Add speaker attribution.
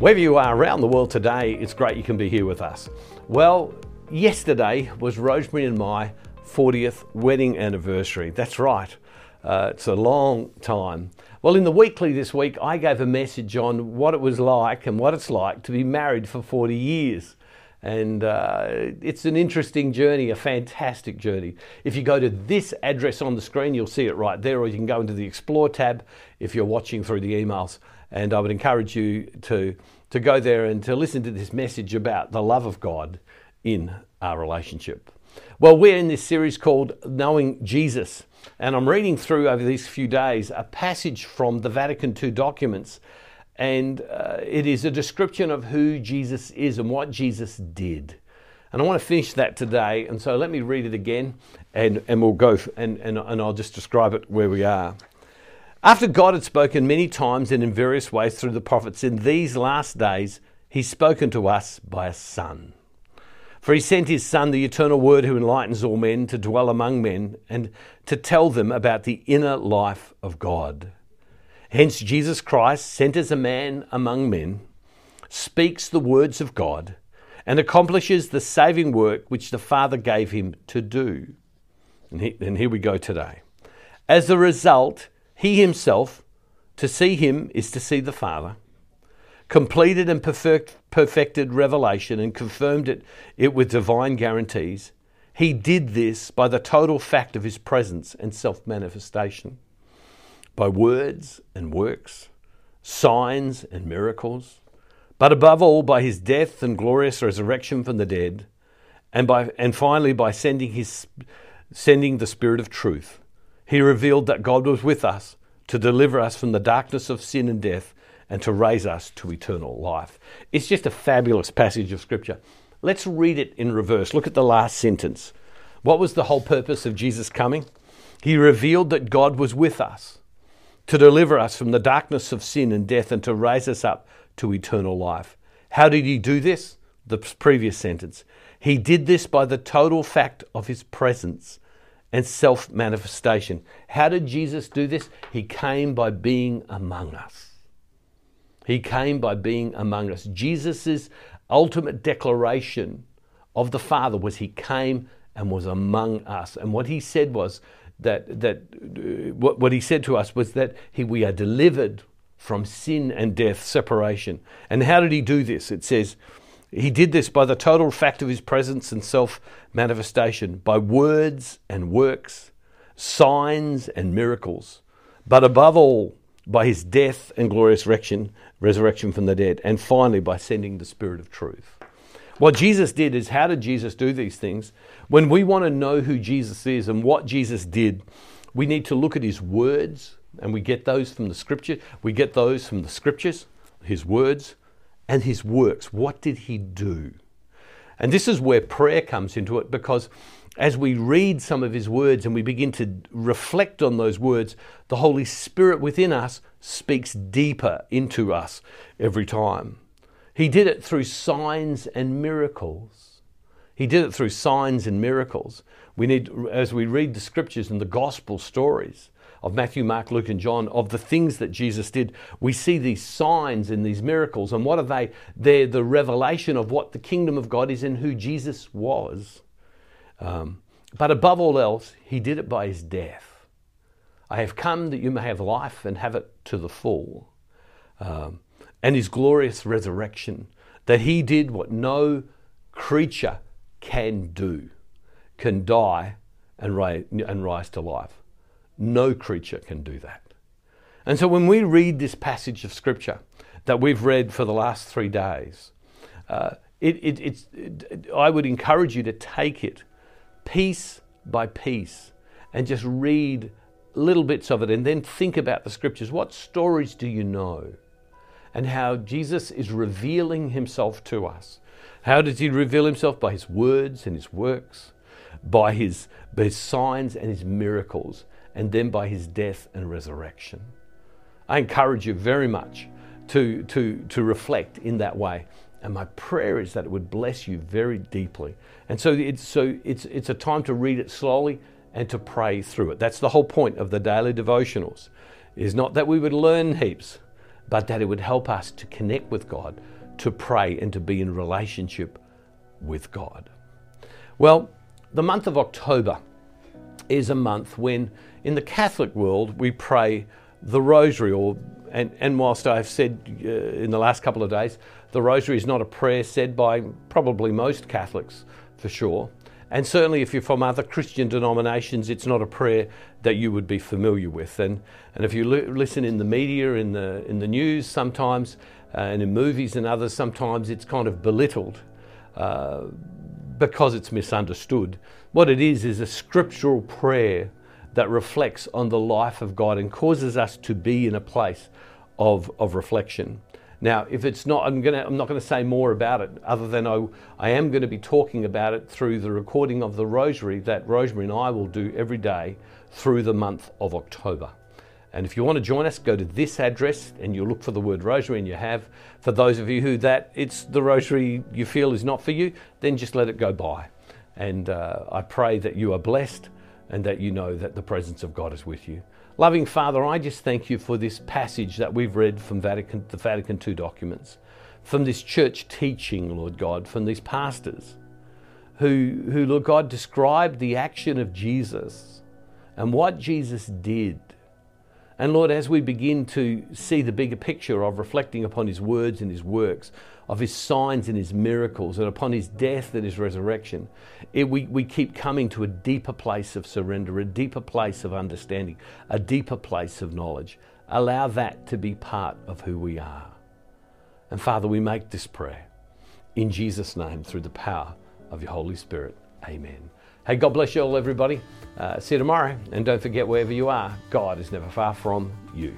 Speaker 1: Wherever you are around the world today, it's great you can be here with us. Well, yesterday was Rosemary and my 40th wedding anniversary. That's right, uh, it's a long time. Well, in the weekly this week, I gave a message on what it was like and what it's like to be married for 40 years. And uh, it's an interesting journey, a fantastic journey. If you go to this address on the screen, you'll see it right there, or you can go into the Explore tab if you're watching through the emails. And I would encourage you to, to go there and to listen to this message about the love of God in our relationship. Well, we're in this series called Knowing Jesus. And I'm reading through over these few days a passage from the Vatican II documents and uh, it is a description of who Jesus is and what Jesus did. And I want to finish that today, and so let me read it again, and, and we'll go, and, and, and I'll just describe it where we are. After God had spoken many times and in various ways through the prophets, in these last days, He's spoken to us by a Son. For He sent His Son, the eternal Word who enlightens all men, to dwell among men and to tell them about the inner life of God. Hence, Jesus Christ, sent as a man among men, speaks the words of God and accomplishes the saving work which the Father gave him to do. And, he, and here we go today. As a result, he himself, to see him is to see the Father, completed and perfect, perfected revelation and confirmed it, it with divine guarantees. He did this by the total fact of his presence and self manifestation by words and works, signs and miracles, but above all by his death and glorious resurrection from the dead, and, by, and finally by sending, his, sending the Spirit of truth. He revealed that God was with us to deliver us from the darkness of sin and death and to raise us to eternal life. It's just a fabulous passage of Scripture. Let's read it in reverse. Look at the last sentence. What was the whole purpose of Jesus coming? He revealed that God was with us to deliver us from the darkness of sin and death and to raise us up to eternal life. How did he do this? The previous sentence. He did this by the total fact of his presence and self manifestation. How did Jesus do this? He came by being among us. He came by being among us. Jesus' ultimate declaration of the Father was He came and was among us. And what He said was, that, that uh, what, what he said to us was that he, we are delivered from sin and death, separation. And how did he do this? It says, he did this by the total fact of his presence and self manifestation, by words and works, signs and miracles, but above all, by his death and glorious resurrection, from the dead, and finally by sending the Spirit of truth. What Jesus did is how did Jesus do these things? When we want to know who Jesus is and what Jesus did, we need to look at his words, and we get those from the scripture. We get those from the scriptures, his words, and his works. What did he do? And this is where prayer comes into it because as we read some of his words and we begin to reflect on those words, the Holy Spirit within us speaks deeper into us every time. He did it through signs and miracles. He did it through signs and miracles. We need, as we read the scriptures and the gospel stories of Matthew, Mark, Luke, and John, of the things that Jesus did, we see these signs and these miracles. And what are they? They're the revelation of what the kingdom of God is and who Jesus was. Um, but above all else, he did it by his death. I have come that you may have life and have it to the full. Um, and his glorious resurrection, that he did what no creature can do, can die and rise, and rise to life. No creature can do that. And so when we read this passage of Scripture that we've read for the last three days, uh, it, it, it's, it, I would encourage you to take it piece by piece and just read little bits of it and then think about the Scriptures. What stories do you know? and how Jesus is revealing himself to us. How does he reveal himself? By his words and his works, by his, by his signs and his miracles, and then by his death and resurrection. I encourage you very much to, to, to reflect in that way. And my prayer is that it would bless you very deeply. And so it's, so it's, it's a time to read it slowly and to pray through it. That's the whole point of the daily devotionals, is not that we would learn heaps, but that it would help us to connect with God, to pray, and to be in relationship with God. Well, the month of October is a month when, in the Catholic world, we pray the Rosary, or and, and whilst I've said uh, in the last couple of days, the Rosary is not a prayer said by probably most Catholics for sure. And certainly, if you're from other Christian denominations, it's not a prayer that you would be familiar with. And, and if you listen in the media, in the, in the news sometimes, uh, and in movies and others, sometimes it's kind of belittled uh, because it's misunderstood. What it is, is a scriptural prayer that reflects on the life of God and causes us to be in a place of, of reflection. Now, if it's not, I'm, gonna, I'm not going to say more about it other than I, I am going to be talking about it through the recording of the Rosary that Rosemary and I will do every day through the month of October. And if you want to join us, go to this address and you'll look for the word rosary and you have. For those of you who that it's the rosary you feel is not for you, then just let it go by. And uh, I pray that you are blessed and that you know that the presence of God is with you. Loving Father, I just thank you for this passage that we've read from Vatican, the Vatican II documents, from this church teaching, Lord God, from these pastors who, who, Lord God, described the action of Jesus and what Jesus did. And Lord, as we begin to see the bigger picture of reflecting upon his words and his works, of his signs and his miracles, and upon his death and his resurrection, it, we, we keep coming to a deeper place of surrender, a deeper place of understanding, a deeper place of knowledge. Allow that to be part of who we are. And Father, we make this prayer in Jesus' name through the power of your Holy Spirit. Amen. Hey, God bless you all, everybody. Uh, see you tomorrow. And don't forget, wherever you are, God is never far from you.